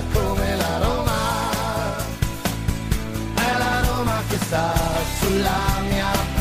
Rossa come la Roma. È la Roma che sta sulla mia pelle,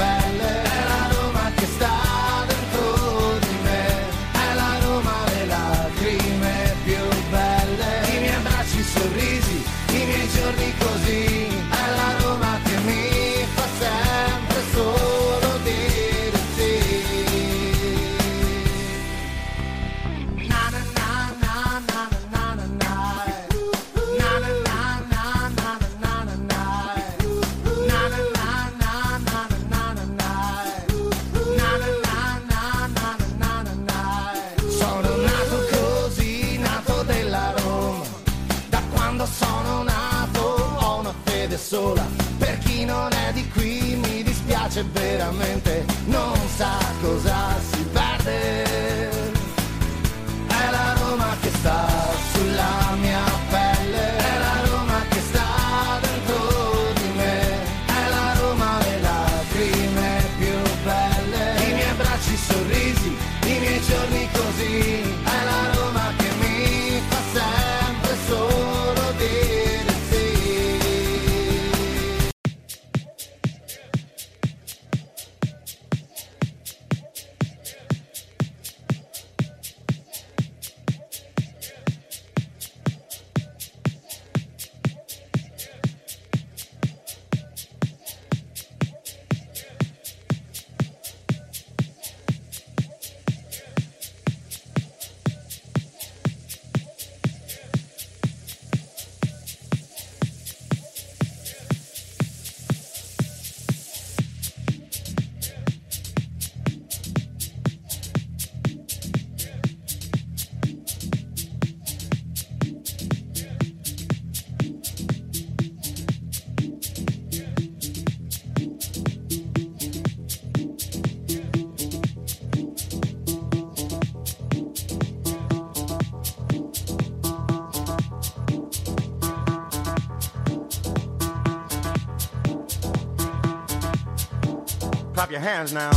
Clap your hands now.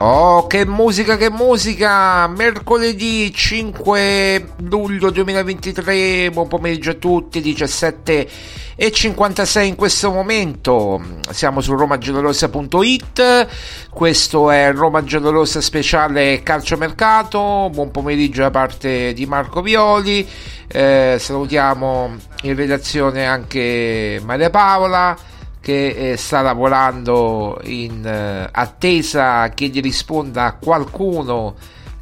Oh, che musica, che musica! Mercoledì 5 luglio 2023, buon pomeriggio a tutti, 17 e 56 in questo momento. Siamo su romagiallorossa.it, questo è Roma Giallorossa speciale calciomercato. Buon pomeriggio da parte di Marco Violi. Eh, salutiamo in redazione anche Maria Paola che eh, sta lavorando in eh, attesa che gli risponda qualcuno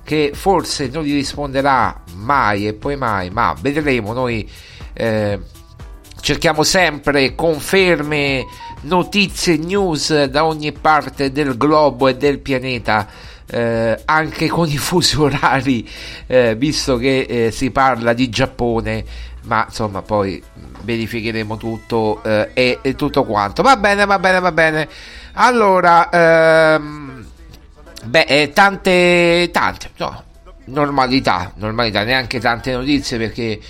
che forse non gli risponderà mai e poi mai, ma vedremo noi eh, cerchiamo sempre conferme, notizie, news da ogni parte del globo e del pianeta. Eh, anche con i fusi orari, eh, visto che eh, si parla di Giappone, ma insomma poi verificheremo tutto eh, e, e, tutto quanto. Va bene, va bene, va bene. Allora, ehm, beh, eh, tante, tante, no, normalità, normalità, neanche tante notizie perché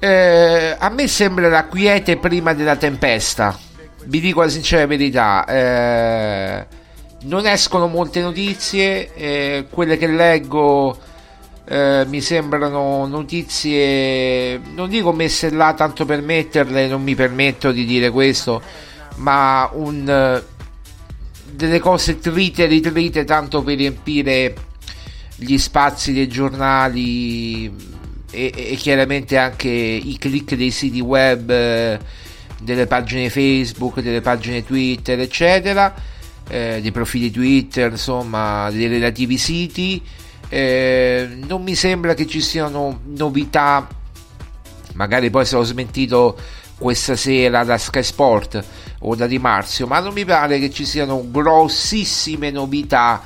Eh, a me sembra la quiete prima della tempesta. Vi dico la sincera verità. Eh, non escono molte notizie. eh, quelle che leggo eh, mi sembrano notizie. Non dico messe là tanto per metterle, non mi permetto di dire questo. Ma un, eh, delle cose trite e ritrite tanto per riempire gli spazi dei giornali e, e chiaramente anche i click dei siti web, eh, delle pagine Facebook, delle pagine Twitter, eccetera, eh, dei profili Twitter, insomma, dei relativi siti. Eh, non mi sembra che ci siano novità, magari poi ho smentito questa sera da Sky Sport o da Di Marzio, ma non mi pare che ci siano grossissime novità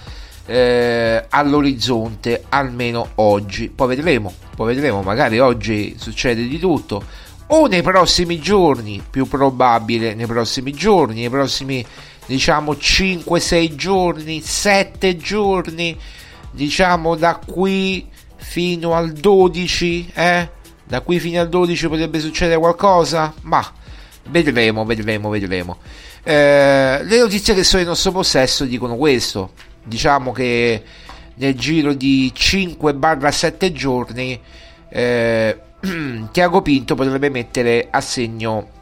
eh, all'orizzonte, almeno oggi. Poi vedremo, poi vedremo, magari oggi succede di tutto. O nei prossimi giorni, più probabile nei prossimi giorni, nei prossimi diciamo 5-6 giorni, 7 giorni, diciamo da qui fino al 12, eh? Da qui fino al 12 potrebbe succedere qualcosa? Ma vedremo, vedremo, vedremo. Eh, le notizie che sono in nostro possesso dicono questo. Diciamo che nel giro di 5-7 giorni eh, Tiago Pinto potrebbe mettere a segno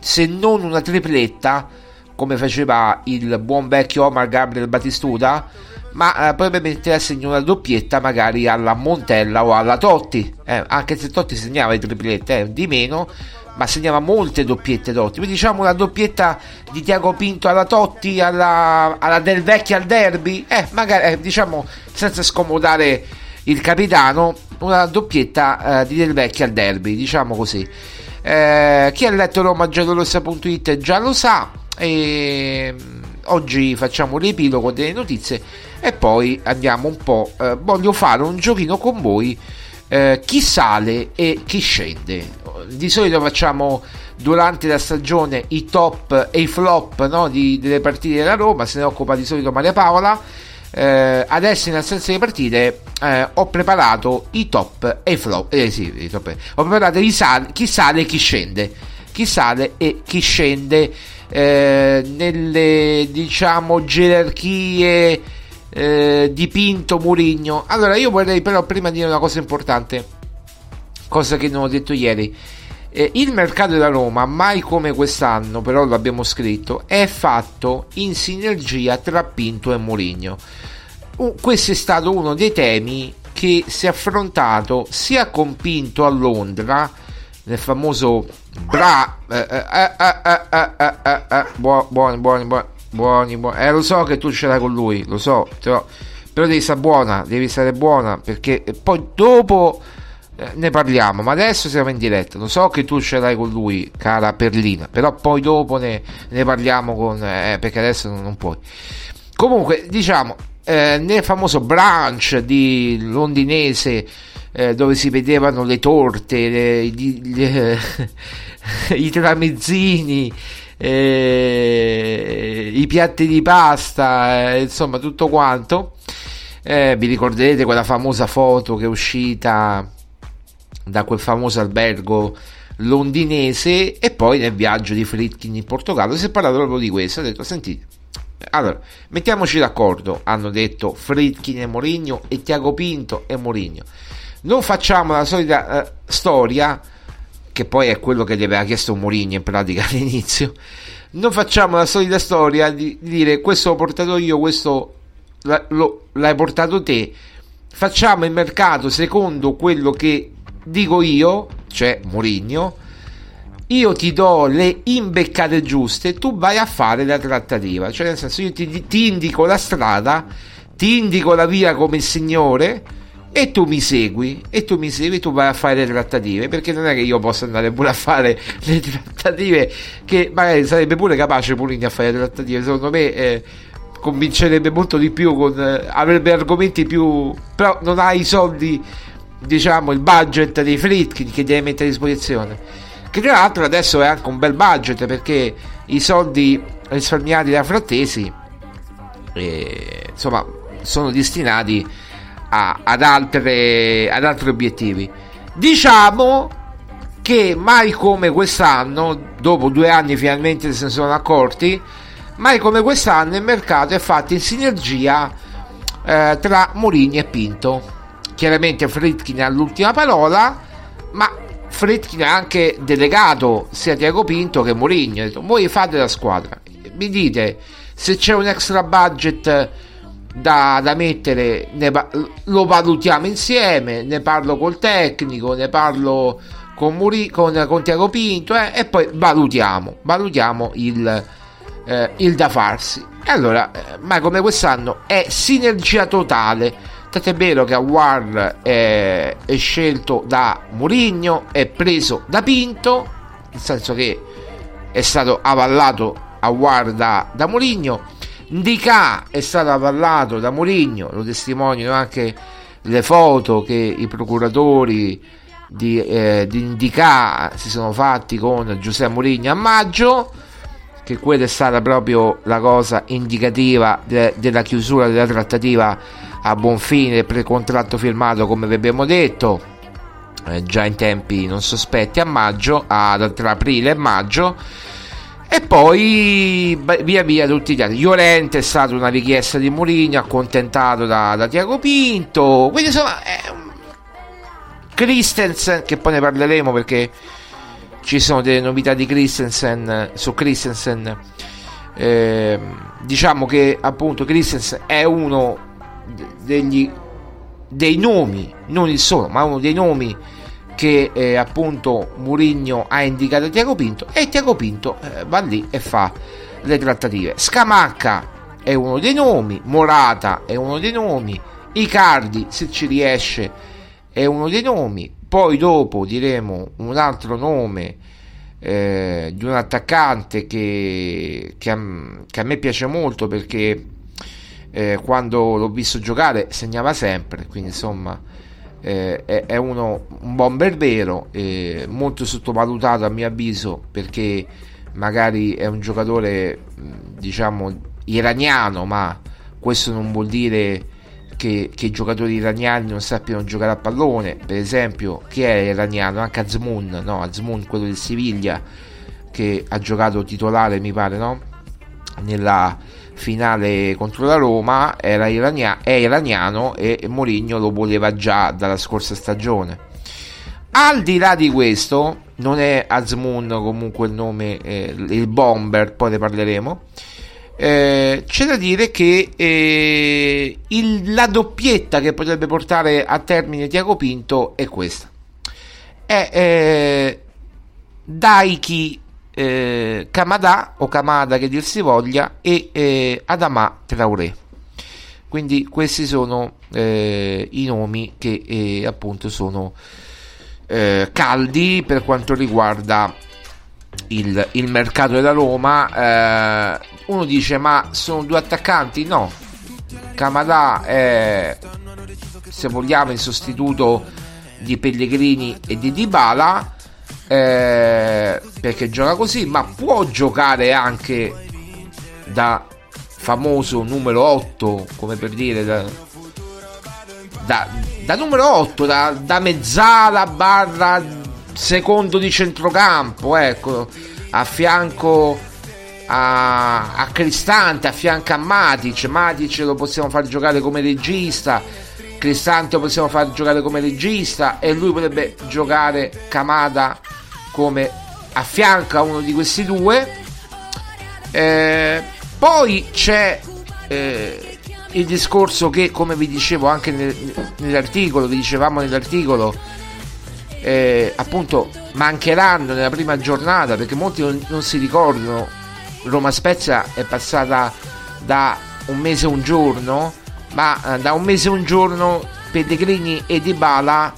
se non una tripletta come faceva il buon vecchio Omar Gabriel Batistuta ma eh, potrebbe mettere a segno una doppietta magari alla Montella o alla Totti. Eh, anche se Totti segnava le triplette eh, di meno ma segnava molte doppiette Totti quindi diciamo una doppietta di Tiago Pinto alla Totti alla, alla Del Vecchio al Derby eh, magari eh, diciamo senza scomodare il capitano una doppietta eh, di Del Vecchio al Derby diciamo così. Eh, chi ha letto romagiallorossa.it già lo sa e mm, oggi facciamo l'epilogo delle notizie e poi andiamo un po' eh, voglio fare un giochino con voi eh, chi sale e chi scende. Di solito facciamo durante la stagione i top e i flop no, di, delle partite della Roma se ne occupa di solito Maria Paola. Eh, adesso in assenza delle partite eh, ho preparato i top e i flop eh, sì, i top, ho preparato sal- chi sale e chi scende. Chi sale e chi scende eh, nelle diciamo gerarchie eh, di Pinto Murigno allora io vorrei però prima dire una cosa importante cosa che non ho detto ieri eh, il mercato della Roma, mai come quest'anno, però l'abbiamo scritto, è fatto in sinergia tra Pinto e Mourinho. Uh, questo è stato uno dei temi che si è affrontato sia con Pinto a Londra, nel famoso Bra... buoni, buoni, buoni, buoni, buoni. Eh, lo so che tu ce l'hai con lui, lo so, però, però devi stare buona, devi stare buona, perché poi dopo eh, ne parliamo, ma adesso siamo in diretta. Lo so che tu ce l'hai con lui, cara Perlina, però poi dopo ne, ne parliamo con. Eh, perché adesso non, non puoi. Comunque, diciamo, eh, nel famoso brunch di londinese eh, dove si vedevano le torte, le, gli, gli, i tramezzini. Eh, i piatti di pasta, eh, insomma, tutto quanto. vi ricorderete quella famosa foto che è uscita da quel famoso albergo londinese e poi nel viaggio di Fritkin in Portogallo si è parlato proprio di questo ha detto sentite allora mettiamoci d'accordo hanno detto Fritkin e Mourinho e Tiago Pinto e Mourinho non facciamo la solita uh, storia che poi è quello che gli aveva chiesto Mourinho in pratica all'inizio non facciamo la solita storia di, di dire questo l'ho portato io questo l'hai portato te. Facciamo il mercato secondo quello che dico io, cioè Mourinho, io ti do le imbeccate giuste, tu vai a fare la trattativa, cioè nel senso io ti, ti indico la strada, ti indico la via come il Signore e tu mi segui e tu mi segui tu vai a fare le trattative perché non è che io possa andare pure a fare le trattative che magari sarebbe pure capace Mourinho a fare le trattative. Secondo me eh, convincerebbe molto di più con, eh, avrebbe argomenti più però non ha i soldi diciamo il budget dei Fritkin che deve mettere a disposizione. Che tra l'altro adesso è anche un bel budget perché i soldi risparmiati da Frattesi eh, insomma sono destinati a, ad, altre, ad altri obiettivi Diciamo che mai come quest'anno, dopo due anni finalmente se ne sono accorti, mai come quest'anno il mercato è fatto in sinergia eh, tra Mourinho e Pinto. Chiaramente Fritkin ha l'ultima parola, ma Fritkin ha anche delegato sia Tiago Pinto che Mourinho. Voi fate la squadra, mi dite se c'è un extra budget da, da mettere, ne, lo valutiamo insieme, ne parlo col tecnico, ne parlo con, Muri, con, con Tiago Pinto eh, e poi valutiamo, valutiamo il, eh, il da farsi. E allora, eh, ma come quest'anno è sinergia totale. Tant'è vero che Awar è, è scelto da Murigno, è preso da Pinto, nel senso che è stato avallato Awar da, da Murigno. Ndika è stato avallato da Murigno, lo testimoniano anche le foto che i procuratori di, eh, di Indica si sono fatti con Giuseppe Mourinho a maggio che quella è stata proprio la cosa indicativa de- della chiusura della trattativa a buon fine pre-contratto firmato come vi abbiamo detto eh, già in tempi non sospetti a maggio a, tra aprile e maggio e poi via via tutti gli altri Llorente è stata una richiesta di Mourinho accontentato da, da Tiago Pinto quindi insomma è un Christensen, che poi ne parleremo perché ci sono delle novità di Christensen su Christensen. Eh, diciamo che appunto Christensen è uno degli, dei nomi, non il solo, ma uno dei nomi che eh, appunto Murigno ha indicato a Tiago Pinto e Tiago Pinto eh, va lì e fa le trattative. Scamacca è uno dei nomi, Morata è uno dei nomi, Icardi se ci riesce è uno dei nomi. Poi dopo diremo un altro nome eh, di un attaccante che, che, a, che, a, me piace molto perché eh, quando l'ho visto giocare segnava sempre, quindi insomma eh, è, è, uno, un bomber vero, molto sottovalutato a mio avviso perché magari è un giocatore diciamo iraniano, ma questo non vuol dire che, che, i giocatori iraniani non sappiano giocare a pallone, per esempio, chi è iraniano? Anche Azmoun, no? Azmoun, quello del Siviglia, che ha giocato titolare, mi pare, no? Nella finale contro la Roma, era irania- è iraniano e Mourinho lo voleva già dalla scorsa stagione. Al di là di questo, non è Azmoun comunque il nome, eh, il bomber, poi ne parleremo eh, c'è da dire che eh, il, la doppietta che potrebbe portare a termine Tiago Pinto è questa. È eh, Daiki eh, Kamada o Kamada che dir si voglia e eh, Adama Traoré. Quindi questi sono eh, i nomi che appunto sono caldi per quanto riguarda il, il mercato della Roma. Eh, uno dice: Ma sono due attaccanti? No, Kamada è se vogliamo il sostituto di Pellegrini e di Dybala eh, perché gioca così, ma può giocare anche da famoso numero 8, come per dire da, da, da numero 8, da, da mezzala barra secondo di centrocampo, ecco, a fianco a, a Cristante, a fianco a Matic. Matic lo possiamo far giocare come regista, Cristante lo possiamo far giocare come regista e lui potrebbe giocare Kamada come a fianco a uno di questi due. Eh, poi c'è eh, il discorso che, come vi dicevo anche nel, nell'articolo, vi dicevamo nell'articolo, eh, appunto mancheranno nella prima giornata perché molti non, non si ricordano Roma Spezia è passata da un mese e un giorno ma eh, da un mese e un giorno Pellegrini e Dybala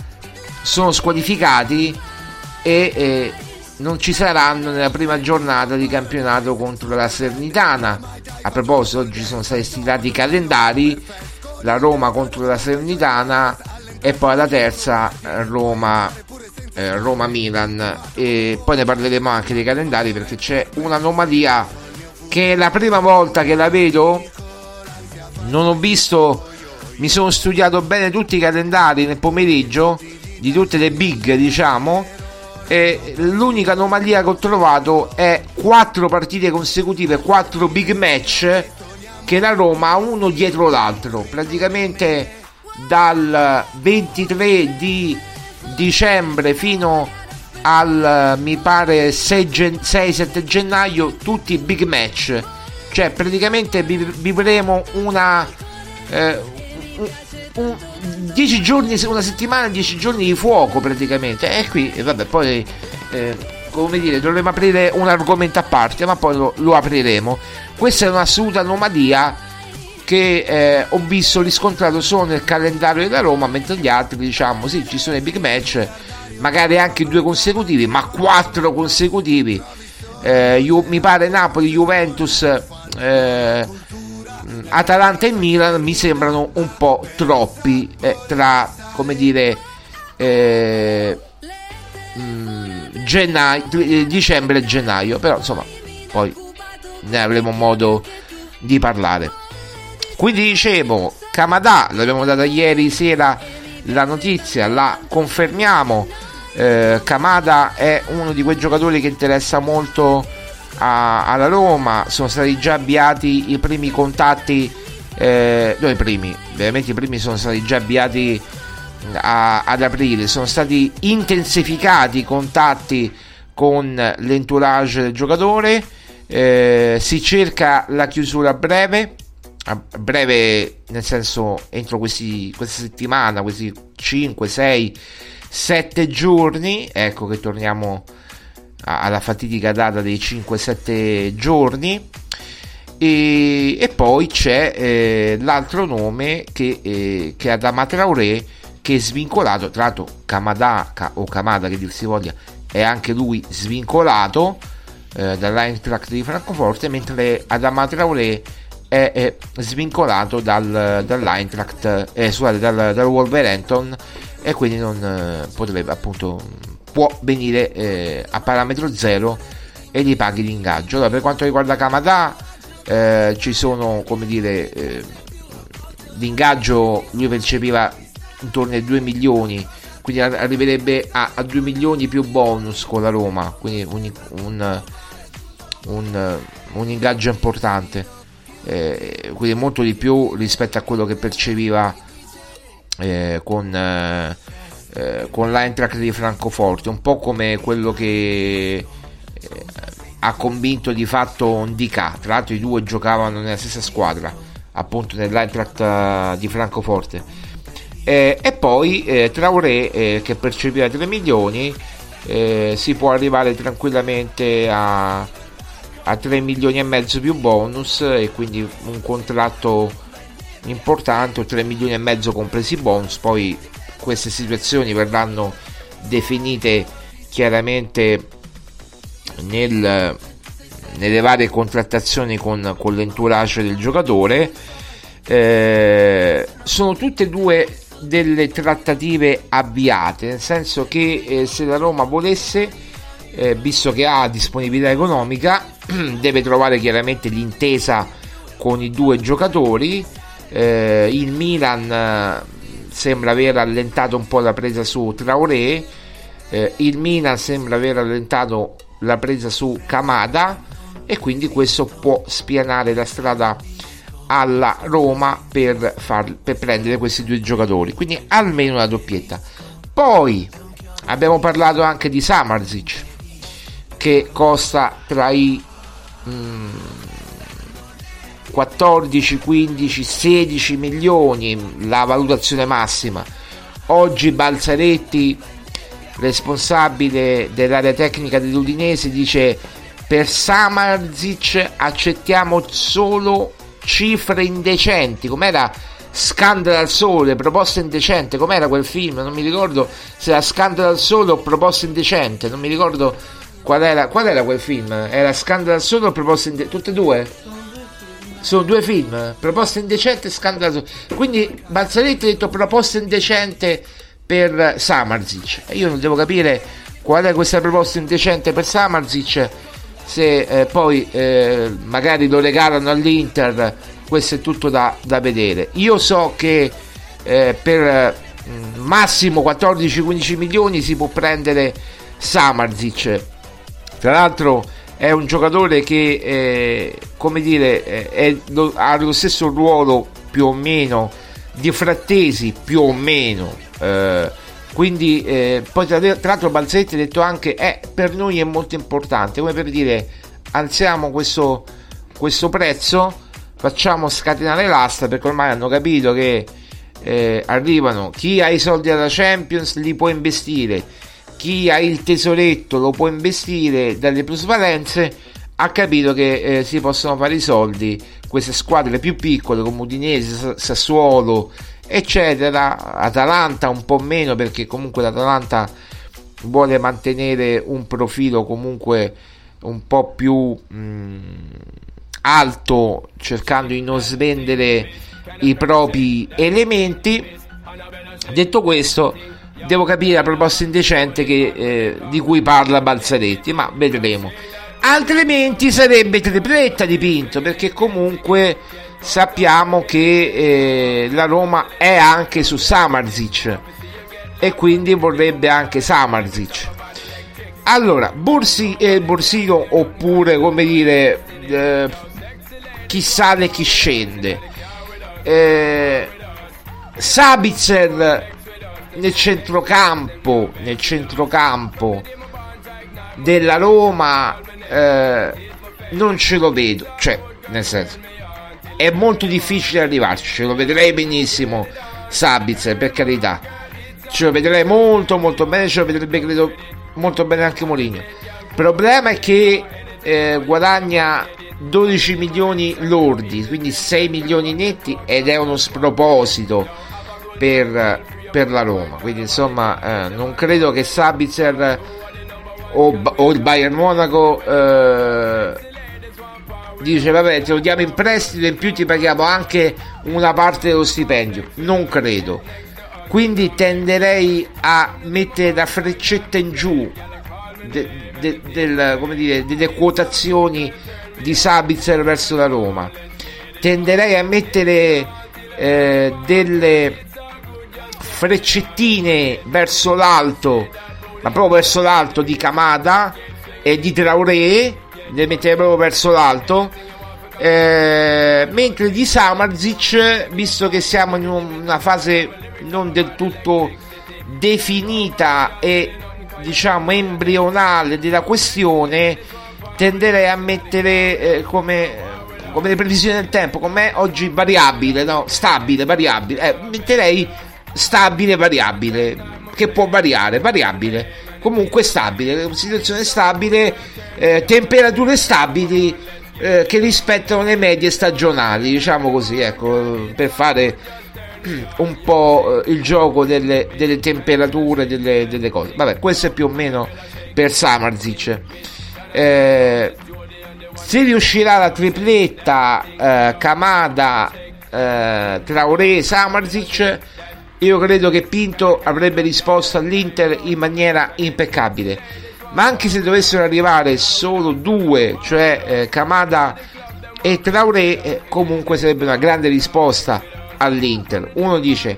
sono squalificati e eh, non ci saranno nella prima giornata di campionato contro la Sernitana a proposito oggi sono stati stilati i calendari la Roma contro la Sernitana e poi la terza Roma eh, Roma-Milan e poi ne parleremo anche dei calendari perché c'è un'anomalia che è la prima volta che la vedo non ho visto mi sono studiato bene tutti i calendari nel pomeriggio di tutte le big, diciamo. E l'unica anomalia che ho trovato è quattro partite consecutive, quattro big match che la Roma ha uno dietro l'altro. Praticamente dal 23 di dicembre fino al mi pare 6-7 gennaio tutti big match cioè praticamente vivremo una eh, un, 10 giorni una settimana 10 giorni di fuoco praticamente. E qui vabbè poi eh, come dire dovremmo aprire un argomento a parte ma poi lo, lo apriremo. Questa è un'assoluta anomalia che eh, ho visto riscontrato solo nel calendario della Roma mentre gli altri diciamo sì ci sono i big match magari anche due consecutivi ma quattro consecutivi. Eh, io, mi pare Napoli, Juventus eh, Atalanta e Milan mi sembrano un po' troppi eh, tra come dire eh, mh, gennaio, eh, dicembre e gennaio però insomma poi ne avremo modo di parlare. Quindi dicevo Kamada l'abbiamo data ieri sera la notizia la confermiamo. Eh, Kamada è uno di quei giocatori che interessa molto a, alla Roma sono stati già avviati i primi contatti eh, no i primi veramente i primi sono stati già avviati a, ad aprile. Sono stati intensificati i contatti con l'entourage del giocatore eh, si cerca la chiusura a breve a breve nel senso entro questi, questa settimana questi 5 6 7 giorni ecco che torniamo alla fatidica data dei 5-7 giorni. E, e, poi c'è eh, l'altro nome che, eh, che è Adama Traoré che è svincolato, tra l'altro Kamada o Kamada che dir si voglia è anche lui svincolato eh, dall'Eintracht di Francoforte mentre Adama Traoré è, è svincolato dal, dall'Eintracht eh, scusate, dal, dal Wolverhampton e quindi non eh, potrebbe appunto può venire eh, a parametro zero e gli paghi l'ingaggio. Allora, per quanto riguarda Kamada, eh, ci sono, come dire, eh, l'ingaggio lui percepiva intorno ai 2 milioni, quindi arriverebbe a, a 2 milioni più bonus con la Roma, quindi un, un, un, un ingaggio importante, eh, quindi molto di più rispetto a quello che percepiva eh, con eh, con l'Eintracht di Francoforte, un po' come quello che eh, ha convinto di fatto Ndika, tra l'altro i due giocavano nella stessa squadra, appunto nell'Eintracht eh, di Francoforte. Eh, e poi eh, Traoré che percepiva 3 milioni si può arrivare tranquillamente a, a 3 milioni e mezzo più bonus e quindi un contratto importante 3 milioni e mezzo compresi bonus poi queste situazioni verranno definite chiaramente nel, nelle varie contrattazioni con, con l'entourage del giocatore. Eh, sono tutte e due delle trattative avviate, nel senso che eh, se la Roma volesse, eh, visto che ha disponibilità economica, deve trovare chiaramente l'intesa con i due giocatori. Eh, il Milan sembra aver allentato un po' la presa su Traoré, eh, il Milan sembra aver allentato la presa su Kamada e quindi questo può spianare la strada alla Roma per, far, per prendere questi due giocatori, quindi almeno una doppietta. Poi abbiamo parlato anche di Samarzic che costa tra i mm, 14, 15, 16 milioni la valutazione massima. Oggi Balzaretti, responsabile dell'area tecnica dell'Udinese, dice per Samarzic accettiamo solo cifre indecenti. Com'era Scandalo al Sole, proposta indecente? Com'era quel film? Non mi ricordo se era Scandalo al Sole o proposta indecente. Non mi ricordo qual era, qual era quel film. Era Scandalo al Sole o proposta indecente? Tutte e due? Sono due film, proposta indecente e scandaloso. Quindi Balzaretti ha detto proposta indecente per Samarzic. Io non devo capire qual è questa proposta indecente per Samarzic. Se eh, poi eh, magari lo regalano all'Inter, questo è tutto da, da vedere. Io so che eh, per mm, massimo 14-15 milioni si può prendere Samarzic. Tra l'altro è un giocatore che, eh, come dire, eh, è, lo, ha lo stesso ruolo più o meno di Frattesi, più o meno. Eh, quindi eh, poi tra, tra, l'altro Balzetti ha detto anche eh, per noi è molto importante come per dire alziamo questo, questo prezzo facciamo scatenare l'asta perché ormai hanno capito che eh, arrivano chi ha i soldi alla Champions li può investire chi ha il tesoretto lo può investire dalle plusvalenze ha capito che eh, si possono fare i soldi queste squadre più piccole come Udinese, Sassuolo eccetera. Atalanta un po' meno perché comunque l'Atalanta vuole mantenere un profilo comunque un po' più mh, mm, alto cercando di non svendere i propri elementi. Detto questo, devo capire la proposta indecente che, eh, di cui parla Balzaretti, ma vedremo. Altrimenti sarebbe tripletta dipinto perché comunque sappiamo che eh, la Roma è anche su Samarzic e quindi vorrebbe anche Samarzic. Allora, Borsi, eh, Borsino oppure come dire eh, chi sale e chi scende. Eh, Sabitzer nel centrocampo, nel centrocampo della Roma eh, non ce lo vedo, cioè nel senso è molto difficile arrivarci, ce lo vedrei benissimo Sabitzer, per carità. Ce lo vedrei molto molto bene, ce lo vedrebbe credo molto bene anche Mourinho. Il problema è che eh, guadagna 12 milioni lordi, quindi 6 milioni netti ed è uno sproposito per, per la Roma. Quindi insomma eh, non credo che Sabitzer o, o il Bayern Monaco eh, dice vabbè te lo diamo in prestito e in più ti paghiamo anche una parte dello stipendio. Non credo. Quindi tenderei a mettere la freccetta in giù de, de, del, delle quotazioni di Sabitzer verso la Roma. Tenderei a mettere eh, delle freccettine verso l'alto ma proprio verso l'alto di Kamada e di Traoré le mettere proprio verso l'alto. Eh, mentre di Samarzic, visto che siamo in una fase non del tutto definita e diciamo embrionale della questione, tenderei a mettere eh, come, come le previsioni del tempo, come oggi variabile, no? stabile, variabile, eh, metterei stabile, variabile, che può variare, variabile comunque stabile, situazione stabile, eh, temperature stabili eh, che rispettano le medie stagionali, diciamo così, ecco, per fare un po' eh, il gioco delle, delle temperature, delle, delle, cose. Vabbè, questo è più o meno per Samarzic. Eh, se riuscirà la tripletta eh, Kamada, eh, Traoré, Samarzic io credo che Pinto avrebbe risposto all'Inter in maniera impeccabile. Ma anche se dovessero arrivare solo due, cioè eh, Kamada e Traoré, eh, comunque sarebbe una grande risposta all'Inter. Uno dice,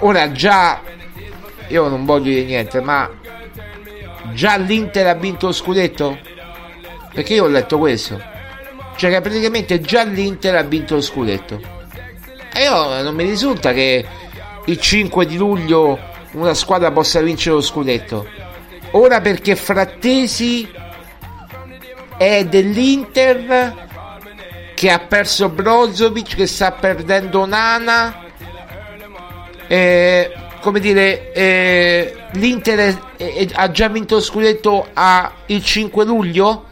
ora già, io non voglio dire niente, ma già l'Inter ha vinto lo scudetto? Perché io ho letto questo. Cioè che praticamente già l'Inter ha vinto lo scudetto. E io non mi risulta che il 5 di luglio una squadra possa vincere lo scudetto. Ora perché Frattesi è dell'Inter che ha perso Brozovic, che sta perdendo Nana. Eh, come dire, eh, l'Inter è, è, ha già vinto lo scudetto a, il 5 luglio?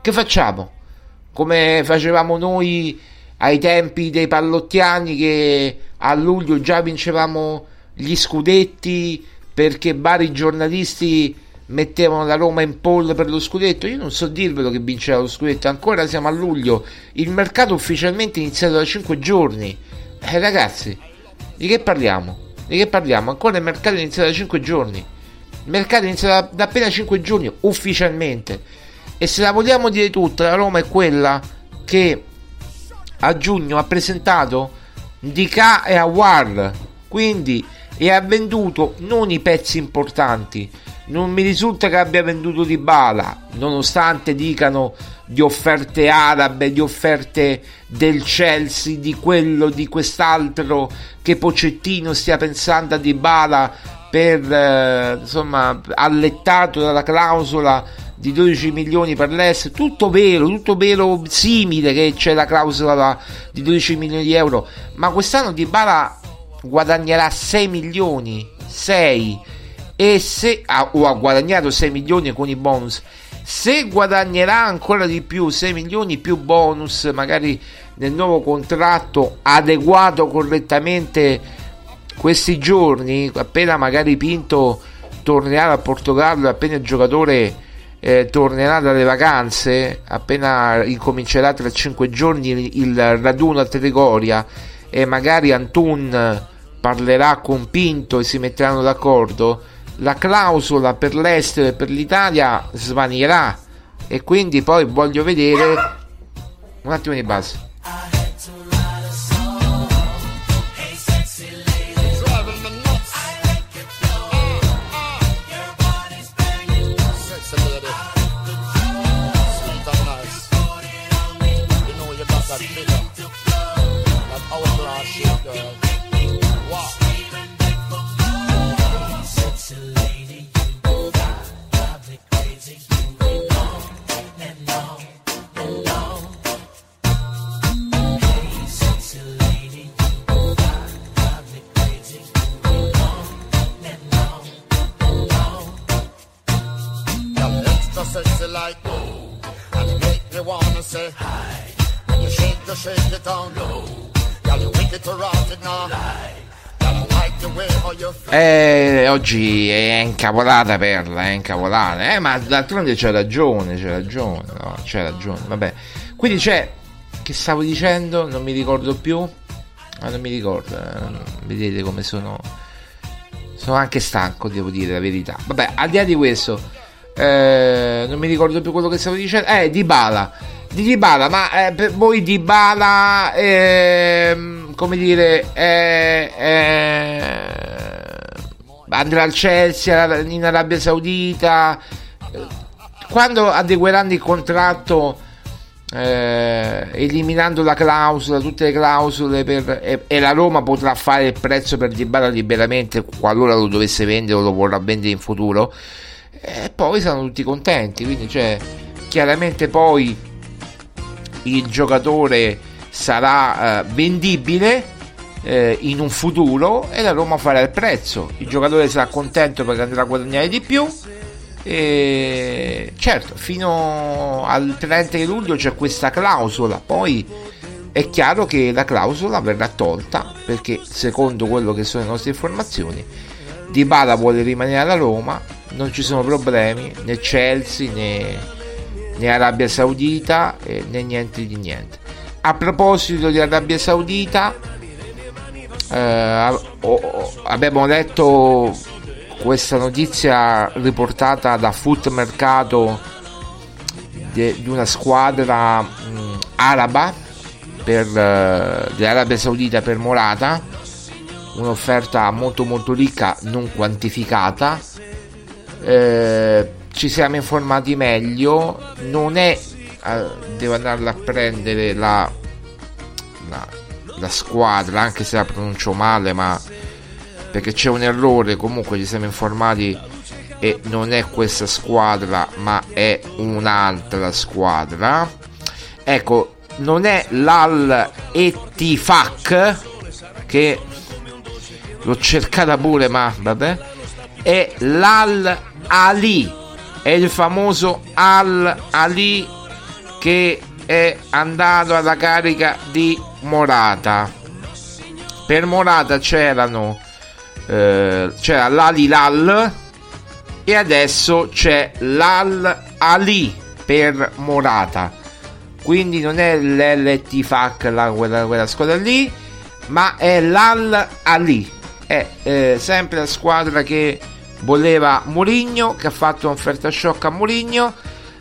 Che facciamo? Come facevamo noi ai tempi dei pallottiani che a luglio già vincevamo gli scudetti perché vari giornalisti mettevano la Roma in poll per lo scudetto. Io non so dirvelo che vinceva lo scudetto, ancora siamo a luglio. Il mercato ufficialmente è iniziato da 5 giorni. Eh ragazzi, di che parliamo? Di che parliamo? Ancora il mercato è iniziato da 5 giorni. Il mercato è iniziato da, da appena 5 giorni ufficialmente. E se la vogliamo dire tutta, la Roma è quella che a giugno ha presentato Dika e Awar quindi e ha venduto non i pezzi importanti. Non mi risulta che abbia venduto di bala, nonostante dicano di offerte arabe, di offerte del Chelsea, di quello, di quest'altro, che Pocettino stia pensando a di bala per eh, insomma allettato dalla clausola di 12 milioni per l'Est, tutto vero, tutto vero, simile che c'è la clausola di 12 milioni di euro, ma quest'anno Di Bala guadagnerà 6 milioni, 6 e se ah, o ha guadagnato 6 milioni con i bonus, se guadagnerà ancora di più 6 milioni più bonus, magari nel nuovo contratto adeguato correttamente questi giorni, appena magari Pinto tornerà a Portogallo, appena il giocatore eh, tornerà dalle vacanze, appena incomincerà tra 5 giorni il, raduno a Trigoria e magari Antun parlerà con Pinto e si metteranno d'accordo, la clausola per l'estero e per l'Italia svanirà e quindi poi voglio vedere un attimo di base. Eh, oggi è incavolata Perla, è incavolata. Eh, ma d'altronde c'è ragione, c'è ragione, no, c'è ragione. Vabbè. Quindi c'è, che stavo dicendo? Non mi ricordo più. Ma non mi ricordo. Eh, vedete come sono. Sono anche stanco, devo dire la verità. Vabbè, al di là di questo, eh, non mi ricordo più quello che stavo dicendo. Eh, Di Bala. Di Dybala, ma eh, per voi Di Bala, eh, come dire, eh, andrà al Chelsea in Arabia Saudita. Quando adegueranno il contratto, eh, eliminando la clausola, tutte le clausole, per, e, e, la Roma potrà fare il prezzo per Dybala liberamente qualora lo dovesse vendere o lo vorrà vendere in futuro e poi saranno tutti contenti. Quindi, cioè, chiaramente poi il giocatore sarà eh, vendibile eh, in un futuro e la Roma farà il prezzo. Il giocatore sarà contento perché andrà a guadagnare di più. E certo, fino al 30 di luglio c'è questa clausola, poi è chiaro che la clausola verrà tolta perché secondo quello che sono le nostre informazioni Di Bala vuole rimanere alla Roma non ci sono problemi né Chelsea né, né Arabia Saudita eh, né niente di niente. A proposito di Arabia Saudita, eh, abbiamo letto questa notizia riportata da Foot Mercato di, una squadra mh, araba per, eh, dell'Arabia Saudita per Morata. Un'offerta molto molto ricca non quantificata. Eh, ci siamo informati meglio. Non è eh, devo andarla a prendere la, la, la squadra anche se la pronuncio male ma perché c'è un errore comunque ci siamo informati e non è questa squadra ma è un'altra squadra. Ecco non è l'Al Etifak che l'ho cercata pure ma vabbè è l'Al Ali, è il famoso Al Ali che è andato alla carica di Morata. Per Morata c'erano eh, c'era l'Alilal e adesso c'è l'Al Ali per Morata. Quindi non è l'LTFAC la, quella, quella squadra lì, ma è l'Al Ali. È eh, sempre la squadra che voleva Mourinho che ha fatto un'offerta shock a Mourinho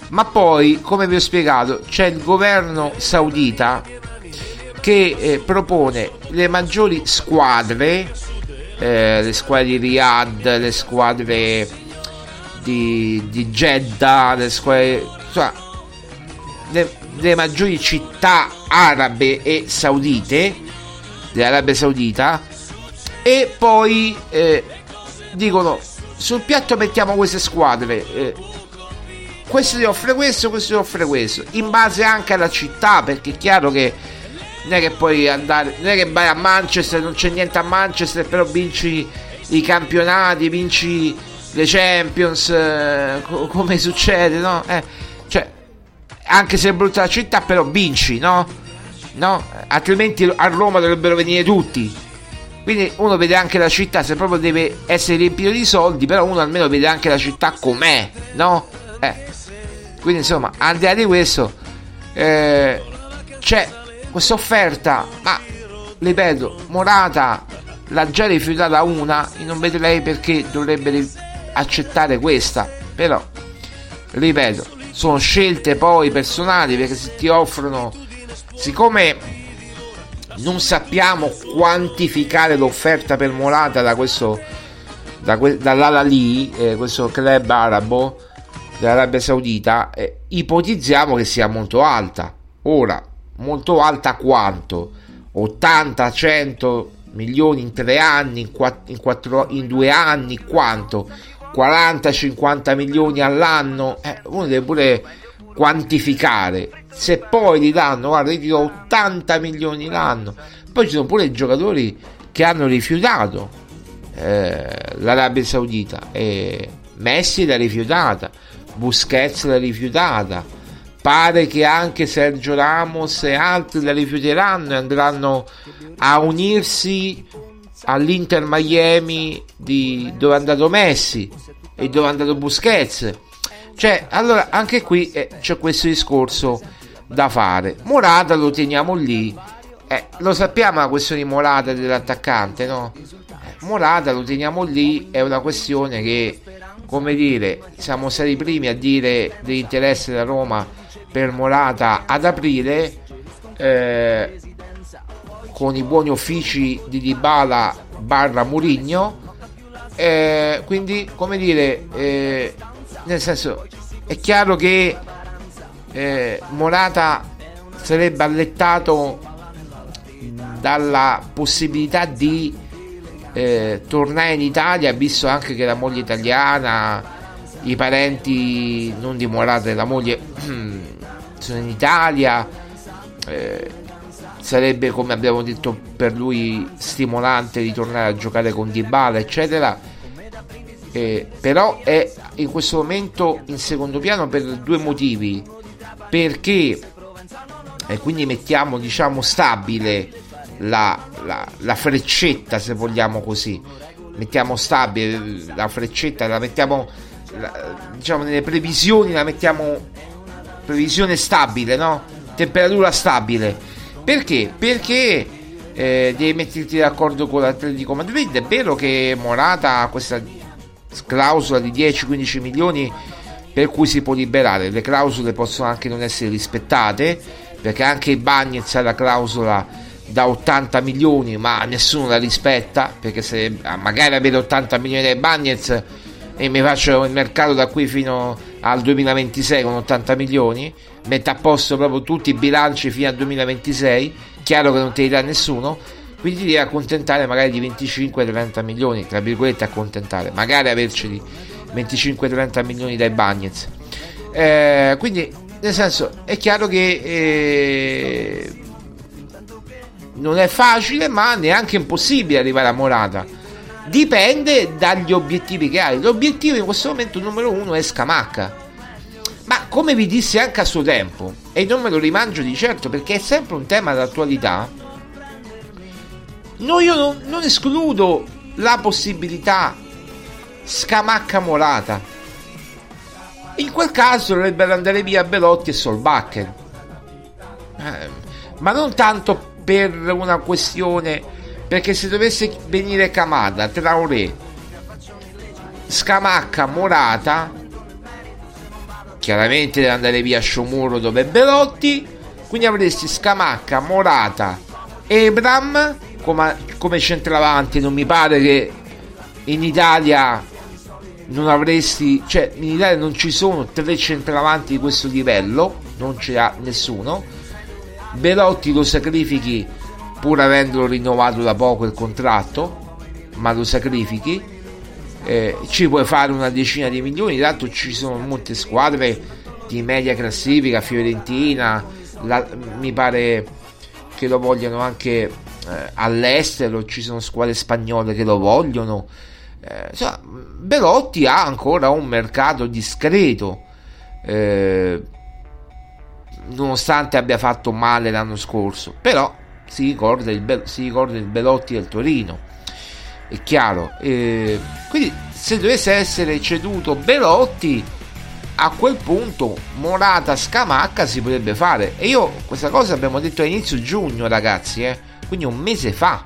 ma poi come vi ho spiegato c'è il governo saudita che eh, propone le maggiori squadre eh, le squadre di Riyadh, le squadre di, di Jeddah, le squadre, insomma, le, le maggiori città arabe e saudite, dell'Arabia Saudita, e poi eh, dicono sul piatto mettiamo queste squadre. Eh, questo ti offre questo, questo ti offre questo, in base anche alla città, perché è chiaro che non è che puoi andare, non è che vai a Manchester, non c'è niente a Manchester, però vinci i campionati, vinci le Champions, eh, co- come succede, no? Eh, cioè, anche se è brutta la città, però vinci, no? No? Altrimenti a Roma dovrebbero venire tutti. Quindi uno vede anche la città, se proprio deve essere riempito di soldi, però uno almeno vede anche la città com'è, no? Eh. Quindi insomma, al di là di questo, eh, c'è questa offerta, ma ripeto, Morata l'ha già rifiutata una, e non vedrei perché dovrebbe accettare questa, però, ripeto, sono scelte poi personali perché se ti offrono, siccome non sappiamo quantificare l'offerta per Morata da questo da que- dall'Ala lì, eh, questo club arabo dell'Arabia Saudita, eh, ipotizziamo che sia molto alta. Ora, molto alta quanto? 80, 100 milioni in tre anni, in, quatt- in, quattro- in due anni, quanto? 40, 50 milioni all'anno? Eh, uno deve pure quantificare. Se poi gli danno, guarda, io ti do 80 milioni l'anno. Poi ci sono pure i giocatori che hanno rifiutato eh, l'Arabia Saudita. E Messi l'ha rifiutata, Busquets l'ha rifiutata. Pare che anche Sergio Ramos e altri la rifiuteranno e andranno a unirsi all'Inter Miami di dove è andato Messi e dove è andato Busquets. Cioè, allora anche qui eh, c'è questo discorso da fare. Morata lo teniamo lì. Eh, lo sappiamo la questione di Morata dell'attaccante, no? Eh, Morata lo teniamo lì, è una questione che, come dire, siamo stati i primi a dire dell'interesse della Roma per Morata ad aprile. Eh, con i buoni uffici di Dybala barra Murigno eh, quindi come dire eh, nel senso è chiaro che eh, Morata sarebbe allettato dalla possibilità di eh, tornare in Italia visto anche che la moglie italiana i parenti non di Morata e la moglie sono in Italia eh, sarebbe come abbiamo detto per lui stimolante ritornare a giocare con Dybala eccetera. Eh, però è in questo momento in secondo piano per due motivi. Perché e quindi mettiamo diciamo stabile la, la, la freccetta se vogliamo così. Mettiamo stabile la freccetta la mettiamo la, diciamo nelle previsioni la mettiamo previsione stabile no? Temperatura stabile. Perché? Perché eh, devi metterti d'accordo con l'Atletico Madrid. È vero che Morata ha questa clausola di 10-15 milioni per cui si può liberare. Le clausole possono anche non essere rispettate perché anche i Bagnets ha la clausola da 80 milioni ma nessuno la rispetta perché se magari avere 80 milioni dai Bagnets e mi faccio il mercato da qui fino al 2026 con 80 milioni metto a posto proprio tutti i bilanci fino al 2026 chiaro che non te li dà nessuno quindi ti devi accontentare magari di 25-30 milioni tra virgolette accontentare magari averceli 25-30 milioni dai Bagnets eh, quindi nel senso è chiaro che eh, non è facile ma neanche impossibile arrivare a Morata. Dipende dagli obiettivi che hai. L'obiettivo in questo momento numero uno è Scamacca. Ma come vi dissi anche a suo tempo e non me lo rimangio di certo perché è sempre un tema d'attualità no, io non, non escludo la possibilità Scamacca Morata in quel caso dovrebbero andare via Belotti e Solbakken. Eh, ma non tanto per una questione perché se dovesse venire Kamada, Traoré, Scamacca, Morata, chiaramente deve andare via Sciomuro dove è Belotti, quindi avresti Scamacca, Morata, Ebram come, come centravanti. Non mi pare che in Italia non avresti, cioè in Italia non ci sono tre centravanti di questo livello, non l'ha nessuno. Belotti lo sacrifichi pur avendolo rinnovato da poco il contratto, ma lo sacrifichi. Eh, ci puoi fare una decina di milioni, tanto ci sono molte squadre di media classifica, Fiorentina, la, mi pare che lo vogliano anche eh, all'estero, ci sono squadre spagnole che lo vogliono. Eh, insomma, Belotti ha ancora un mercato discreto, eh, nonostante abbia fatto male l'anno scorso, però si ricorda il, si ricorda il Belotti del Torino, è chiaro. Eh, quindi se dovesse essere ceduto Belotti, a quel punto Morata Scamacca si potrebbe fare. E io questa cosa abbiamo detto a inizio giugno, ragazzi, eh, quindi un mese fa,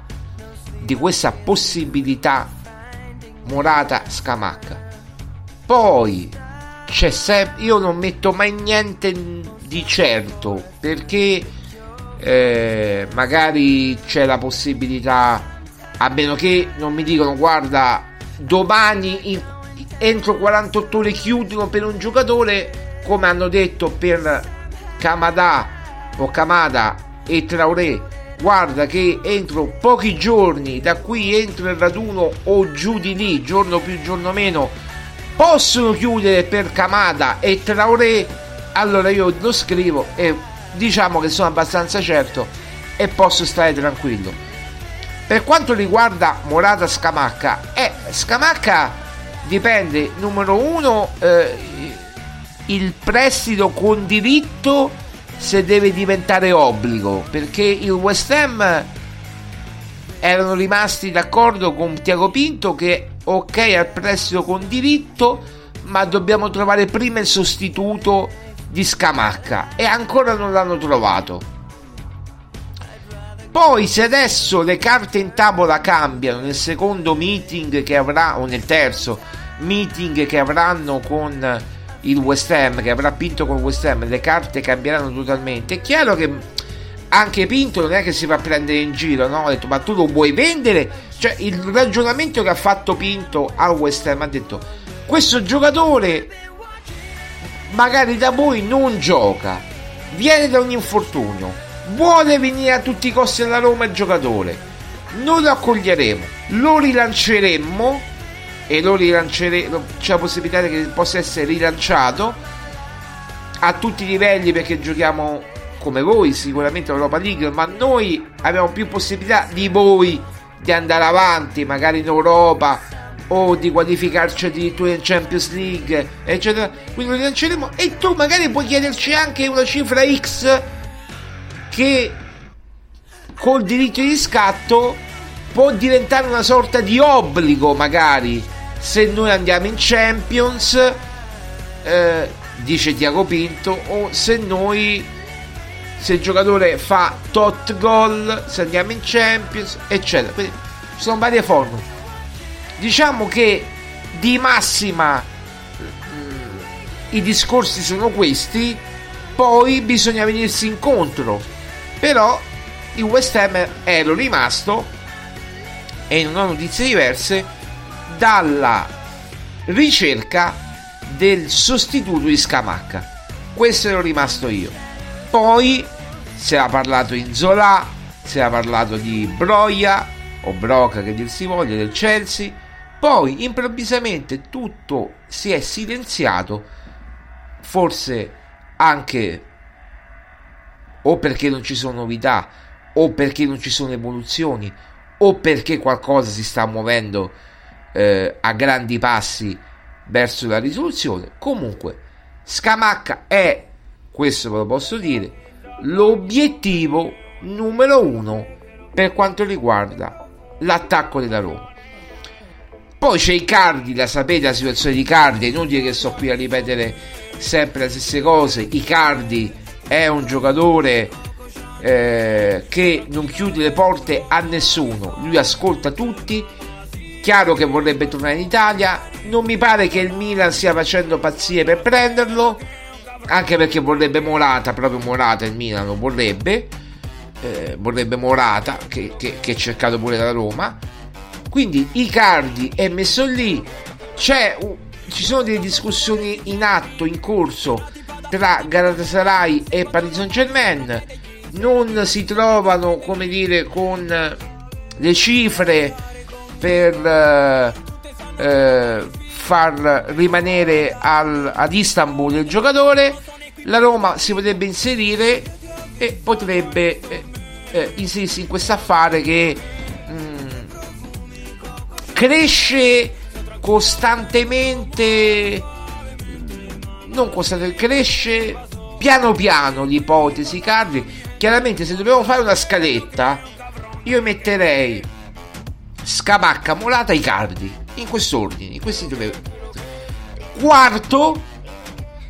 di questa possibilità Morata Scamacca. Poi c'è sempre. Io non metto mai niente di certo perché eh, magari c'è la possibilità. A meno che non mi dicono, guarda, domani in, entro 48 ore chiudono per un giocatore, come hanno detto per Kamada o Kamada e Traoré guarda che entro pochi giorni da qui entro il raduno o giù di lì giorno più giorno meno possono chiudere per Kamada e Traoré allora io lo scrivo e diciamo che sono abbastanza certo e posso stare tranquillo. Per quanto riguarda Morata Scamacca eh, Scamacca dipende numero uno eh, il prestito con diritto se deve diventare obbligo perché il West Ham erano rimasti d'accordo con Tiago Pinto che ok al prestito con diritto ma dobbiamo trovare prima il sostituto di Scamacca e ancora non l'hanno trovato. Poi se adesso le carte in tavola cambiano nel secondo meeting che avrà o nel terzo meeting che avranno con il West Ham che avrà Pinto con il West Ham le carte cambieranno totalmente. È chiaro che anche Pinto non è che si fa prendere in giro no? ha detto ma tu lo vuoi vendere? Cioè il ragionamento che ha fatto Pinto al West Ham ha detto questo giocatore magari da voi non gioca. Viene da un infortunio. Vuole venire a tutti i costi alla Roma il giocatore. Noi lo accoglieremo. Lo rilanceremmo e lo rilanceremo c'è la possibilità che possa essere rilanciato a tutti i livelli perché giochiamo come voi sicuramente l'Europa League ma noi abbiamo più possibilità di voi di andare avanti magari in Europa o di qualificarci addirittura in Champions League eccetera. Quindi lo rilanceremo. E tu magari puoi chiederci anche una cifra X che col diritto di scatto può diventare una sorta di obbligo magari se noi andiamo in Champions eh, dice Tiago Pinto o se noi se il giocatore fa tot gol se andiamo in Champions eccetera. Quindi ci sono varie formule diciamo che di massima mm, i discorsi sono questi poi bisogna venirsi incontro. Però il West Ham ero rimasto e non ho notizie diverse dalla ricerca del sostituto di Scamacca. Questo ero rimasto io. Poi si era parlato in Zola si era parlato di Broia o Broca che dir si voglia del Chelsea poi improvvisamente tutto si è silenziato forse anche o perché non ci sono novità, o perché non ci sono evoluzioni, o perché qualcosa si sta muovendo eh, a grandi passi verso la risoluzione. Comunque, Scamacca è, questo ve lo posso dire, l'obiettivo numero uno per quanto riguarda l'attacco della Roma. Poi c'è i Cardi, la sapete la situazione di Cardi, è inutile che sto qui a ripetere sempre le stesse cose. I Cardi è un giocatore eh, che non chiude le porte a nessuno, lui ascolta tutti, chiaro che vorrebbe tornare in Italia, non mi pare che il Milan stia facendo pazzie per prenderlo, anche perché vorrebbe Morata, proprio Morata il Milan lo vorrebbe, eh, vorrebbe Morata che, è cercato pure dalla Roma quindi Icardi è messo lì ci sono delle discussioni in atto in corso tra Galatasaray e Paris Saint Germain non si trovano come dire con eh, le cifre per eh, eh, far rimanere al- ad Istanbul il giocatore. La Roma si potrebbe inserire e potrebbe eh, eh, inserirsi in questo affare che cresce costantemente non costantemente cresce piano piano l'ipotesi Carli chiaramente se dobbiamo fare una scaletta io metterei Scamacca, Morata, Icardi in quest'ordine in questi due. Quarto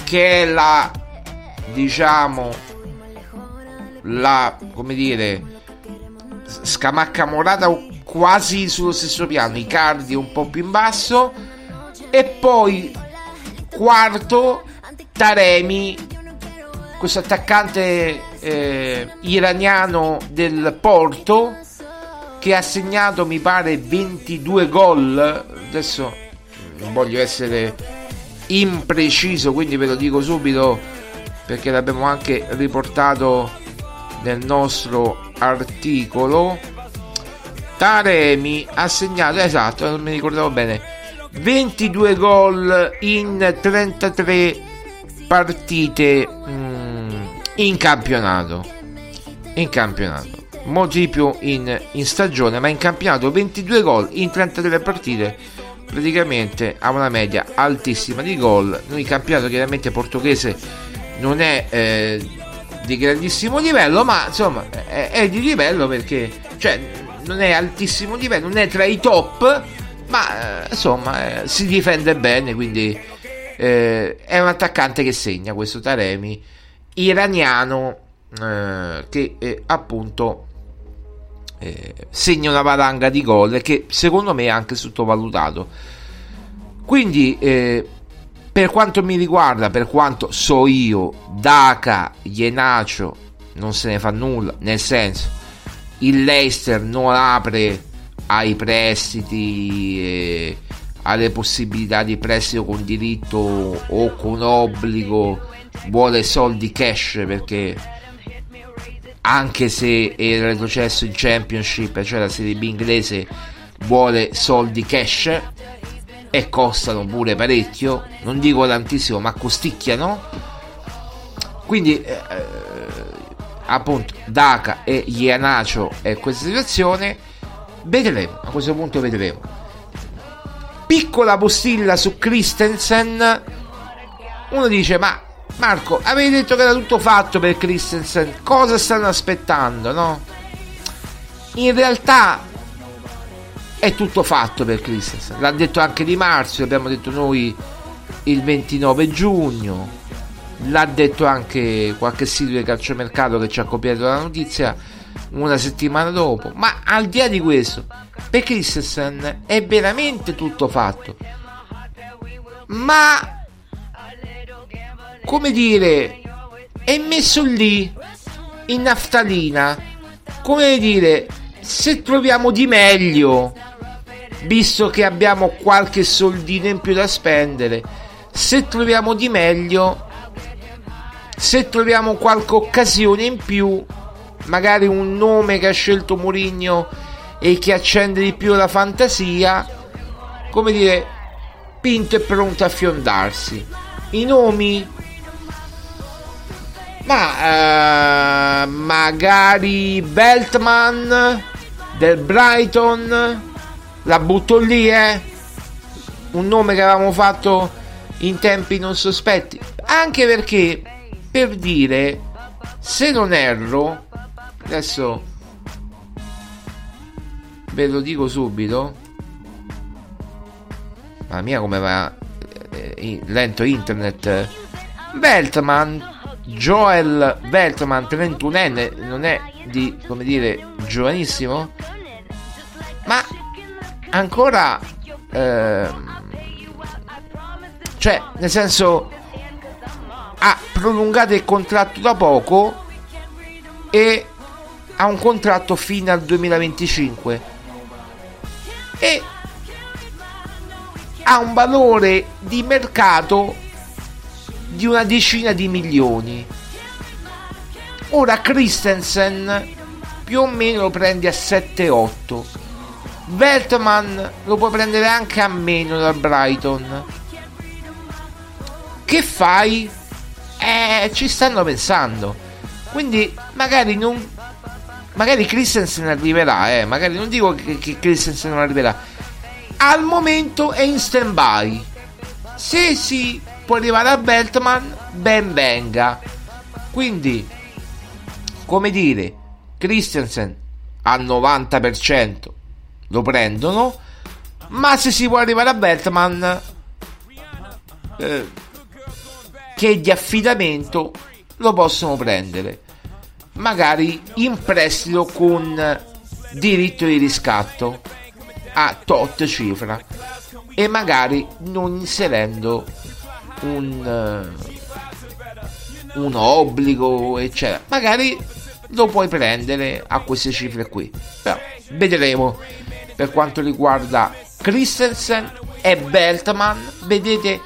che è la diciamo la come dire Scamacca Morata quasi sullo stesso piano, Icardi un po' più in basso e poi quarto Taremi, questo attaccante eh, iraniano del Porto che ha segnato mi pare 22 gol, adesso non voglio essere impreciso quindi ve lo dico subito perché l'abbiamo anche riportato nel nostro articolo Taremi ha segnato esatto non mi ricordavo bene. 22 gol in 33 partite mm, in campionato. In campionato. Molti di più in, in stagione ma in campionato 22 gol in 33 partite praticamente ha una media altissima di gol. Il campionato chiaramente portoghese non è eh, di grandissimo livello ma insomma è, è di livello perché cioè non è altissimo livello non è tra i top ma eh, insomma eh, si difende bene quindi eh, è un attaccante che segna questo Taremi iraniano eh, che eh, appunto eh, segna una valanga di gol che secondo me è anche sottovalutato. Quindi per quanto mi riguarda per quanto so io Daka Ienacio non se ne fa nulla nel senso il Leicester non apre ai prestiti eh, alle possibilità di prestito con diritto o con obbligo vuole soldi cash perché anche se è retrocesso in Championship cioè la Serie B inglese vuole soldi cash e costano pure parecchio. Non dico tantissimo ma costicchiano. Quindi eh, appunto Daka e Ianacio e questa situazione vedremo a questo punto vedremo. Piccola postilla su Christensen uno dice ma Marco avevi detto che era tutto fatto per Christensen cosa stanno aspettando no? In realtà è tutto fatto per Christensen. L'ha detto anche Di Marzio l'abbiamo detto noi il 29 giugno l'ha detto anche qualche sito di calciomercato che ci ha copiato la notizia una settimana dopo. Ma al di là di questo per Christensen è veramente tutto fatto. Ma come dire è messo lì in naftalina. Come dire se troviamo di meglio visto che abbiamo qualche soldino in più da spendere se troviamo di meglio se troviamo qualche occasione in più magari un nome che ha scelto Mourinho e che accende di più la fantasia come dire Pinto è pronto a fiondarsi. I nomi? Ma eh, magari Beltman del Brighton la butto lì eh. Un nome che avevamo fatto in tempi non sospetti. Anche perché per dire se non erro adesso ve lo dico subito mamma mia come va eh, lento internet Beltman Joel Beltman 31enne non è di come dire giovanissimo ma ancora ehm, cioè nel senso ha prolungato il contratto da poco e ha un contratto fino al 2025 e ha un valore di mercato di una decina di milioni. Ora Christensen più o meno lo prendi a 7-8. Veltman lo puoi prendere anche a meno dal Brighton. Che fai? Eh, ci stanno pensando. Quindi magari non. Magari Christensen arriverà, eh. Magari non dico che, che Christensen non arriverà. Al momento è in stand by. Se si può arrivare a Beltman, ben venga. Quindi, come dire, Christensen al 90% lo prendono, ma se si può arrivare a Beltman, eh, che di affidamento, lo possono prendere. Magari in prestito con diritto di riscatto a tot cifra. E magari non inserendo un, uh, un obbligo eccetera. Magari lo puoi prendere a queste cifre qui. Però vedremo. Per quanto riguarda Christensen e Beltman vedete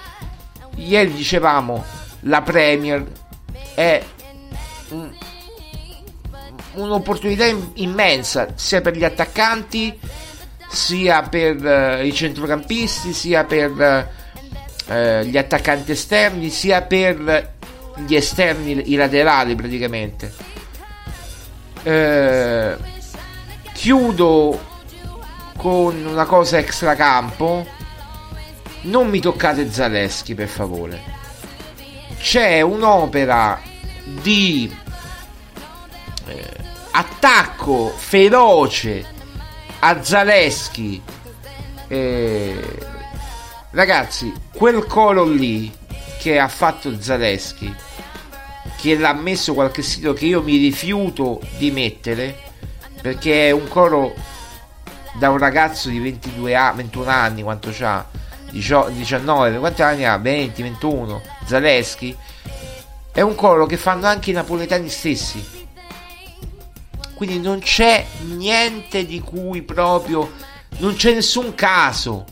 ieri dicevamo la Premier è un, un'opportunità immensa sia per gli attaccanti sia per uh, i centrocampisti sia per uh, gli attaccanti esterni sia per gli esterni i laterali praticamente. Uh, chiudo con una cosa extracampo non mi toccate Zaleschi per favore c'è un'opera di eh, attacco feroce a Zaleschi eh, ragazzi quel coro lì che ha fatto Zaleschi che l'ha messo qualche sito che io mi rifiuto di mettere perché è un coro da un ragazzo di 22 anni 21 anni quanto c'ha 19 quanti anni ha? 20 21 Zaleschi. È un coro che fanno anche i napoletani stessi. Quindi non c'è niente di cui proprio non c'è nessun caso.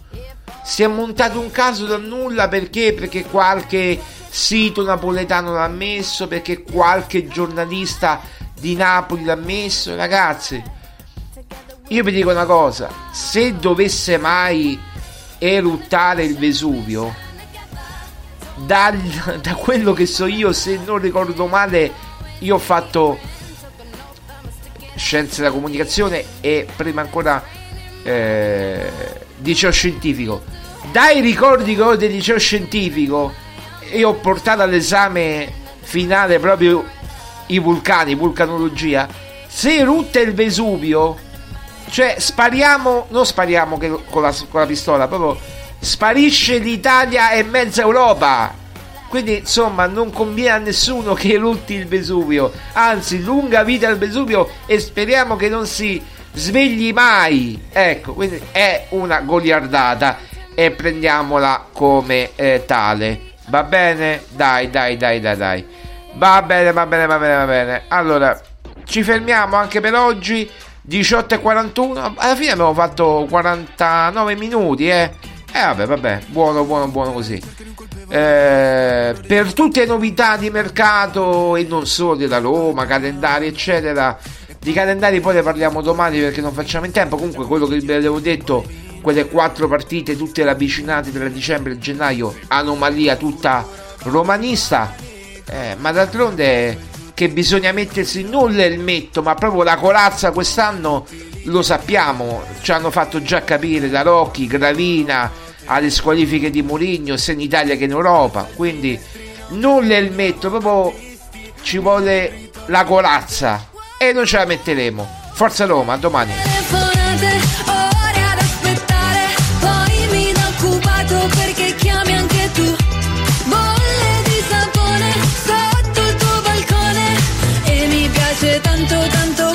Si è montato un caso da nulla perché? Perché qualche sito napoletano l'ha messo perché qualche giornalista di Napoli l'ha messo. Ragazzi io vi dico una cosa se dovesse mai eruttare il Vesuvio da, da quello che so io se non ricordo male io ho fatto scienze della comunicazione e prima ancora eh, liceo scientifico. Dai ricordi che ho del liceo scientifico e ho portato all'esame finale proprio i vulcani, vulcanologia. Se erutta il Vesuvio, cioè spariamo, non spariamo con la, con la pistola, proprio sparisce l'Italia e mezza Europa. Quindi insomma non conviene a nessuno che erutti il Vesuvio, anzi lunga vita al Vesuvio e speriamo che non si svegli mai. Ecco, quindi è una goliardata e prendiamola come eh, tale. Va bene? Dai, dai, dai, dai, dai. Va bene, va bene, va bene, va bene. Allora, ci fermiamo anche per oggi. 18 e 41. Alla fine abbiamo fatto 49 minuti, eh. Eh vabbè, vabbè, buono, buono, buono così. Eh, per tutte le novità di mercato e non solo della Roma, calendari, eccetera. Di calendari poi ne parliamo domani perché non facciamo in tempo. Comunque, quello che vi avevo detto, quelle quattro partite, tutte ravvicinate tra dicembre e gennaio, anomalia tutta romanista. Eh, ma d'altronde che bisogna mettersi non l'elmetto, ma proprio la corazza quest'anno lo sappiamo, ci hanno fatto già capire da Rocchi, Gravina alle squalifiche di Mourinho sia in Italia che in Europa. Quindi non l'elmetto proprio ci vuole la corazza e non ce la metteremo. Forza Roma domani mi piace tanto tanto